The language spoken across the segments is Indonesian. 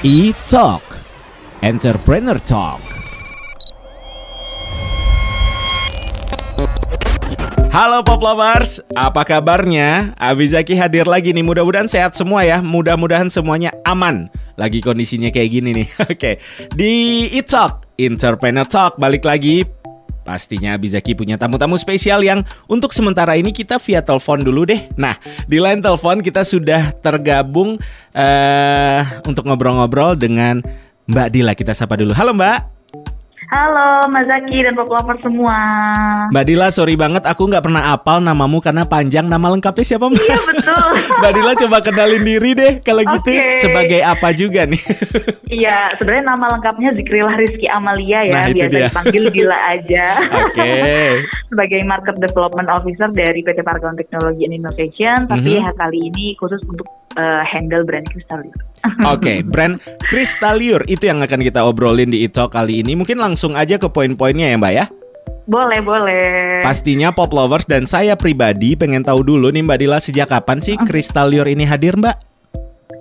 E-Talk. Entrepreneur Talk. Halo Pop Lovers, apa kabarnya? Abizaki hadir lagi nih, mudah-mudahan sehat semua ya. Mudah-mudahan semuanya aman. Lagi kondisinya kayak gini nih. Oke, di E-Talk, Entrepreneur Talk. Balik lagi Pastinya Abizaki punya tamu-tamu spesial yang untuk sementara ini kita via telepon dulu deh. Nah, di line telepon kita sudah tergabung uh, untuk ngobrol-ngobrol dengan Mbak Dila. Kita sapa dulu. Halo Mbak. Halo Mas Zaki dan Pop Lover semua. Mbak Dila, sorry banget aku nggak pernah apal namamu karena panjang. Nama lengkapnya siapa Mbak? Iya betul. Mbak Dila coba kenalin diri deh kalau okay. gitu. Sebagai apa juga nih? iya, sebenarnya nama lengkapnya Zikrillah Rizky Amalia ya. Nah, Biasa dia. dipanggil Dila aja. Oke. Okay. Sebagai Market Development Officer dari PT Paragon Technology and Innovation. Tapi mm -hmm. kali ini khusus untuk uh, handle brand Crystalliur. Oke, okay, brand Crystalliur itu yang akan kita obrolin di itu kali ini. Mungkin langsung aja ke poin-poinnya ya, Mbak ya. Boleh, boleh. Pastinya pop lovers dan saya pribadi pengen tahu dulu nih Mbak Dila sejak kapan sih Crystalliur ini hadir, Mbak?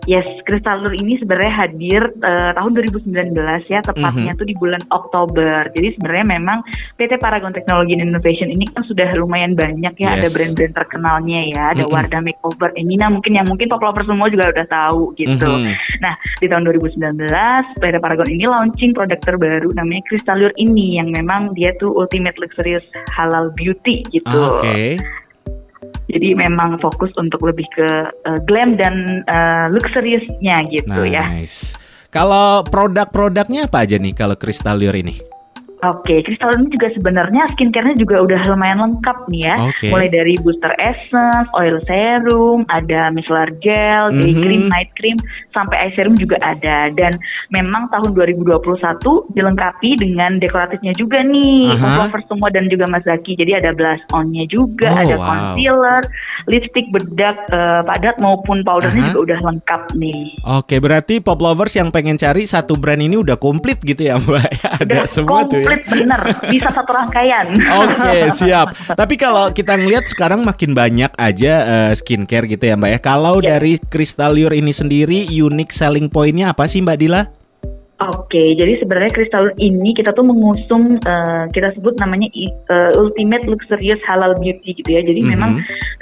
Yes, Crystal Lure ini sebenarnya hadir uh, tahun 2019 ya, tepatnya mm -hmm. tuh di bulan Oktober. Jadi sebenarnya memang PT Paragon Technology and Innovation ini kan sudah lumayan banyak ya, yes. ada brand-brand terkenalnya ya, ada mm -hmm. Wardah Makeover, Emina mungkin yang mungkin pop semua juga udah tahu gitu. Mm -hmm. Nah, di tahun 2019 PT Paragon ini launching produk terbaru namanya Crystal Lure ini yang memang dia tuh ultimate luxurious halal beauty gitu. Oke. Okay. Jadi memang fokus untuk lebih ke uh, glam dan uh, luxuriousnya gitu nice. ya. Nice. Kalau produk-produknya apa aja nih kalau Crystalliur ini? Oke, Crystal ini juga sebenarnya skincare-nya juga udah lumayan lengkap nih ya. Okay. Mulai dari booster essence, oil serum, ada micellar gel, day mm -hmm. cream, night cream, sampai eye serum juga ada. Dan memang tahun 2021 dilengkapi dengan dekoratifnya juga nih, uh -huh. semua dan juga Mas Zaki. Jadi ada blush on-nya juga, oh, ada wow. concealer, lipstick bedak uh, padat maupun powdernya juga udah lengkap nih. Oke, berarti pop lovers yang pengen cari satu brand ini udah komplit gitu ya, Mbak? ada semua tuh ya komplit bener bisa satu rangkaian oke okay, siap tapi kalau kita ngelihat sekarang makin banyak aja uh, skincare gitu ya mbak ya kalau yeah. dari Crystalure ini sendiri unique selling pointnya apa sih mbak Dila Oke, jadi sebenarnya kristal ini kita tuh mengusung uh, kita sebut namanya uh, ultimate luxurious halal beauty gitu ya. Jadi mm -hmm. memang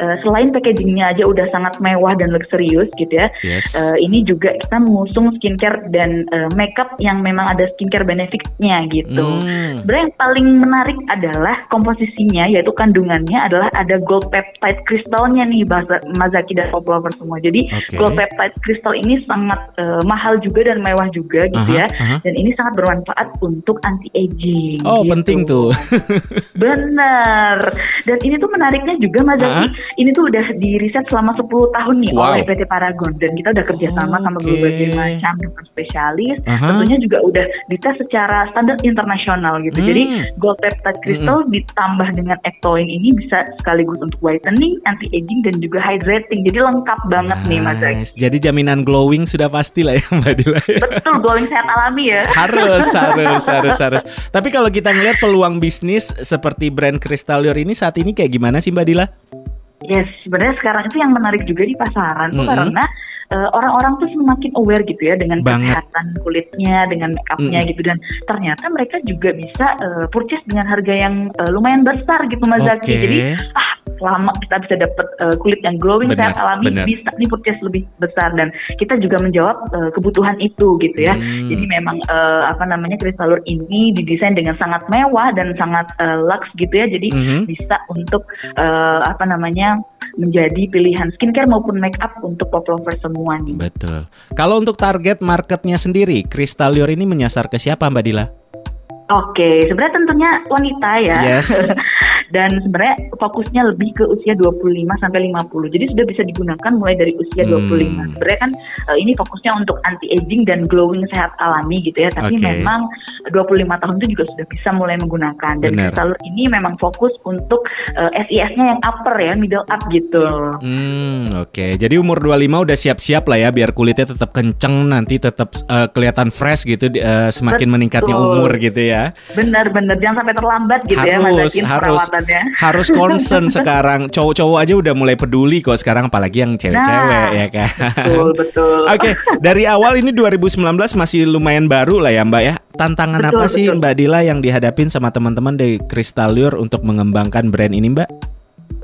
uh, selain packagingnya aja udah sangat mewah dan luxurious gitu ya. Yes. Uh, ini juga kita mengusung skincare dan uh, makeup yang memang ada skincare benefitnya gitu. Mm. Sebenarnya yang paling menarik adalah komposisinya yaitu kandungannya adalah ada gold peptide kristalnya nih bahasa Mazaki dan pop lover semua. Jadi okay. gold peptide kristal ini sangat uh, mahal juga dan mewah juga gitu uh -huh. ya uh-huh. dan ini sangat bermanfaat untuk anti aging. Oh gitu. penting tuh. Bener. Dan ini tuh menariknya juga Mas uh-huh. Ini tuh udah di riset selama 10 tahun nih wow. oleh PT Paragon dan kita udah kerjasama okay. sama berbagai macam dokter spesialis. Uh-huh. Tentunya juga udah dites secara standar internasional gitu. Hmm. Jadi gold peptide crystal hmm. ditambah dengan ectoin ini bisa sekaligus untuk whitening, anti aging dan juga hydrating. Jadi lengkap banget nice. nih Mas Zaki. Jadi jaminan glowing sudah pasti lah ya Mbak Dila. Betul, glowing sehat alami ya. Harus, harus, harus, harus. Tapi kalau kita ngelihat peluang bisnis seperti brand Crystallior ini saat ini kayak gimana sih Mbak Dila? Yes, sebenarnya sekarang itu yang menarik juga di pasaran mm -hmm. karena uh, orang-orang tuh semakin aware gitu ya dengan Banget. kesehatan kulitnya, dengan makeupnya mm. gitu dan ternyata mereka juga bisa uh, purchase dengan harga yang uh, lumayan besar gitu Mas okay. Zaki. Jadi ah lama kita bisa dapat uh, kulit yang glowing bener, sehat alami bener. bisa nih purchase lebih besar dan kita juga menjawab uh, kebutuhan itu gitu ya. Hmm. Jadi memang uh, apa namanya kristalur ini didesain dengan sangat mewah dan sangat uh, lux gitu ya. Jadi hmm. bisa untuk uh, apa namanya menjadi pilihan skincare maupun make up untuk pop lover semua nih. Betul. Kalau untuk target marketnya sendiri, Crystalure ini menyasar ke siapa Mbak Dila? Oke, sebenarnya tentunya wanita ya. Yes. dan sebenarnya fokusnya lebih ke usia 25 sampai 50. Jadi sudah bisa digunakan mulai dari usia hmm. 25. Sebenarnya kan uh, ini fokusnya untuk anti aging dan glowing sehat alami gitu ya. Tapi okay. memang 25 tahun itu juga sudah bisa mulai menggunakan dan salur ini memang fokus untuk uh, eh, SIS-nya yang upper ya, middle up gitu. Hmm, oke. Okay. Jadi umur 25 udah siap-siap lah ya biar kulitnya tetap kenceng nanti tetap uh, kelihatan fresh gitu uh, semakin Betul. meningkatnya umur gitu ya. Benar-benar jangan sampai terlambat gitu harus, ya Harus, harus harus concern sekarang. Cowok-cowok aja udah mulai peduli kok sekarang apalagi yang cewek-cewek nah, ya kan. Betul, betul. Oke, okay, dari awal ini 2019 masih lumayan baru lah ya Mbak ya. Tantangan betul, apa betul. sih Mbak Dila yang dihadapin sama teman-teman dari Crystalure untuk mengembangkan brand ini Mbak?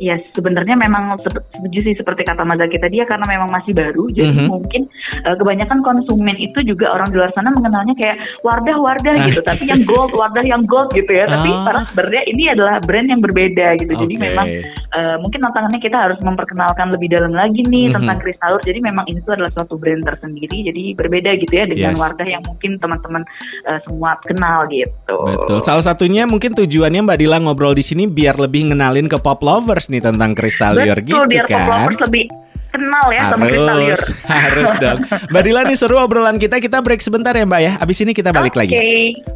Ya sebenarnya memang setuju sih seperti kata Mas Zaki tadi ya karena memang masih baru jadi mm -hmm. mungkin uh, kebanyakan konsumen itu juga orang di luar sana mengenalnya kayak Wardah-Wardah gitu ah. tapi yang gold Wardah yang gold gitu ya tapi oh. para sebenarnya ini adalah brand yang berbeda gitu okay. jadi memang uh, mungkin tantangannya kita harus memperkenalkan lebih dalam lagi nih mm -hmm. tentang Kristalur jadi memang ini tuh adalah suatu brand tersendiri jadi berbeda gitu ya dengan yes. Wardah yang mungkin teman-teman uh, semua kenal gitu. Betul salah satunya mungkin tujuannya Mbak Dila ngobrol di sini biar lebih ngenalin ke pop lovers nih tentang Kristalior gitu biar kan. lebih kenal ya harus, sama Kristalior. Harus dong. Mbak Dila nih seru obrolan kita. Kita break sebentar ya Mbak ya. Abis ini kita balik okay. lagi.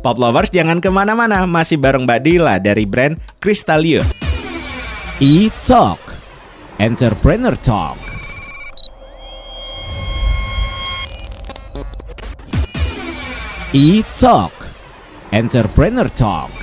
Pop Lovers jangan ke mana-mana. Masih bareng Mbak Dila dari brand Kristalior. E-Talk Entrepreneur Talk E-Talk Entrepreneur Talk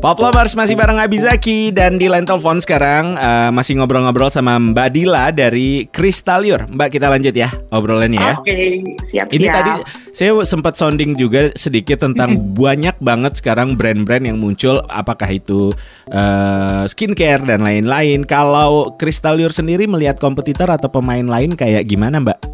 Pop Lovers masih bareng Abizaki dan di line telepon sekarang uh, masih ngobrol-ngobrol sama Mbak Dila dari Kristaliur. Mbak kita lanjut ya obrolannya ya. Oke, okay, siap Ini tadi saya sempat sounding juga sedikit tentang banyak banget sekarang brand-brand yang muncul apakah itu uh, skincare dan lain-lain. Kalau Kristaliur sendiri melihat kompetitor atau pemain lain kayak gimana Mbak?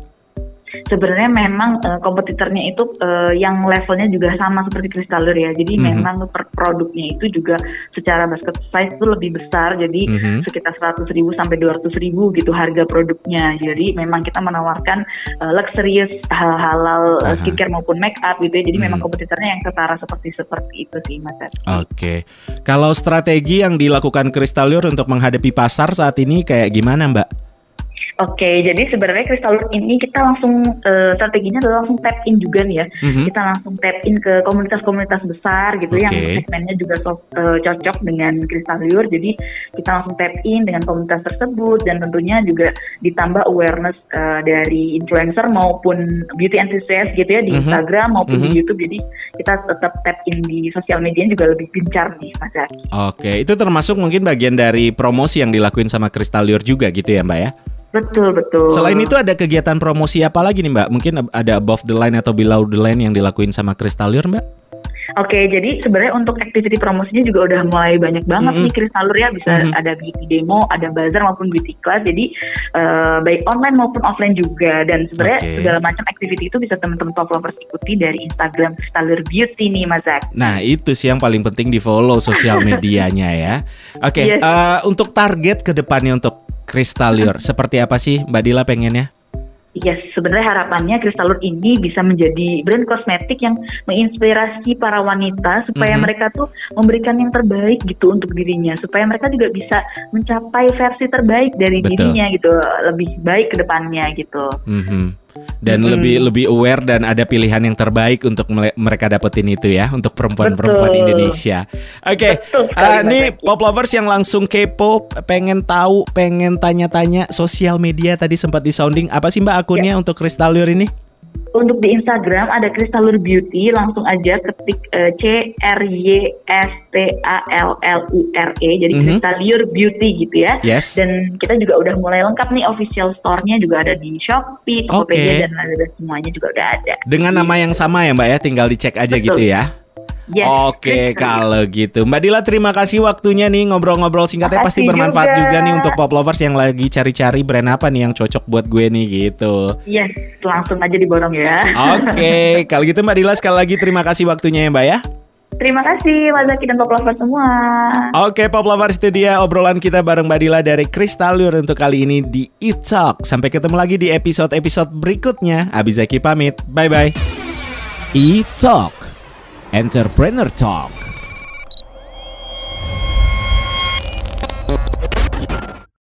Sebenarnya memang uh, kompetitornya itu uh, yang levelnya juga sama seperti Kristalur ya. Jadi mm -hmm. memang per produknya itu juga secara basket size itu lebih besar. Jadi mm -hmm. sekitar 100 ribu sampai 200 ribu gitu harga produknya. Jadi memang kita menawarkan uh, luxurious hal halal uh, skincare maupun make up gitu ya. Jadi mm -hmm. memang kompetitornya yang setara seperti seperti itu sih Mas. Oke. Okay. Kalau strategi yang dilakukan Kristalur untuk menghadapi pasar saat ini kayak gimana Mbak? Oke, jadi sebenarnya Crystal ini kita langsung uh, strateginya adalah langsung tap in juga nih ya. Mm-hmm. Kita langsung tap in ke komunitas-komunitas besar gitu okay. yang segmennya juga so, uh, cocok dengan Crystal Jadi kita langsung tap in dengan komunitas tersebut dan tentunya juga ditambah awareness uh, dari influencer maupun beauty enthusiast gitu ya di mm-hmm. Instagram maupun mm-hmm. di YouTube. Jadi kita tetap tap in di sosial media juga lebih gencar nih Mas Oke, okay. itu termasuk mungkin bagian dari promosi yang dilakuin sama Crystal juga gitu ya Mbak ya? Betul betul. Selain itu ada kegiatan promosi apa lagi nih Mbak? Mungkin ada above the line atau below the line yang dilakuin sama Kristalier Mbak? Oke, jadi sebenarnya untuk activity promosinya juga udah mulai banyak banget mm -hmm. nih Kristalur ya bisa mm -hmm. ada beauty demo, ada bazar maupun beauty class. Jadi uh, baik online maupun offline juga dan sebenarnya okay. segala macam activity itu bisa teman-teman top lovers ikuti dari Instagram Kristalur Beauty nih Mas Zak. Nah, itu sih yang paling penting di follow sosial medianya ya. Oke, okay, yes. uh, untuk target ke depannya untuk Kristalior. Seperti apa sih Mbak Dila pengennya? Yes, sebenarnya harapannya Kristalur ini bisa menjadi brand kosmetik yang menginspirasi para wanita supaya mm -hmm. mereka tuh memberikan yang terbaik gitu untuk dirinya, supaya mereka juga bisa mencapai versi terbaik dari Betul. dirinya gitu, lebih baik ke depannya gitu. Mm -hmm dan hmm. lebih lebih aware dan ada pilihan yang terbaik untuk mereka dapetin itu ya untuk perempuan-perempuan Indonesia. Oke, okay. uh, ini pop lovers yang langsung kepo, pengen tahu, pengen tanya-tanya sosial media tadi sempat di sounding apa sih Mbak akunnya ya. untuk Kristaliur ini? Untuk di Instagram ada Kristalur Beauty, langsung aja ketik uh, C R Y S T A L L U R E, jadi mm -hmm. Kristalur Beauty gitu ya. Yes. Dan kita juga udah mulai lengkap nih official store-nya juga ada di Shopee, Tokopedia okay. dan Lazada semuanya juga udah ada. Dengan nama yang sama ya Mbak ya, tinggal dicek aja Betul. gitu ya. Yes, Oke, kalau gitu. Mbak Dila terima kasih waktunya nih ngobrol-ngobrol singkatnya pasti bermanfaat juga. juga nih untuk pop lovers yang lagi cari-cari brand apa nih yang cocok buat gue nih gitu. Yes, langsung aja diborong ya. Oke, kalau gitu Mbak Dila sekali lagi terima kasih waktunya ya Mbak ya. Terima kasih Mas Zaki dan Pop Lovers semua. Oke Pop Lovers itu dia obrolan kita bareng Mbak Dila dari Kristalur untuk kali ini di It Talk. Sampai ketemu lagi di episode-episode berikutnya. Abizaki pamit. Bye-bye. E Talk Entrepreneur Talk.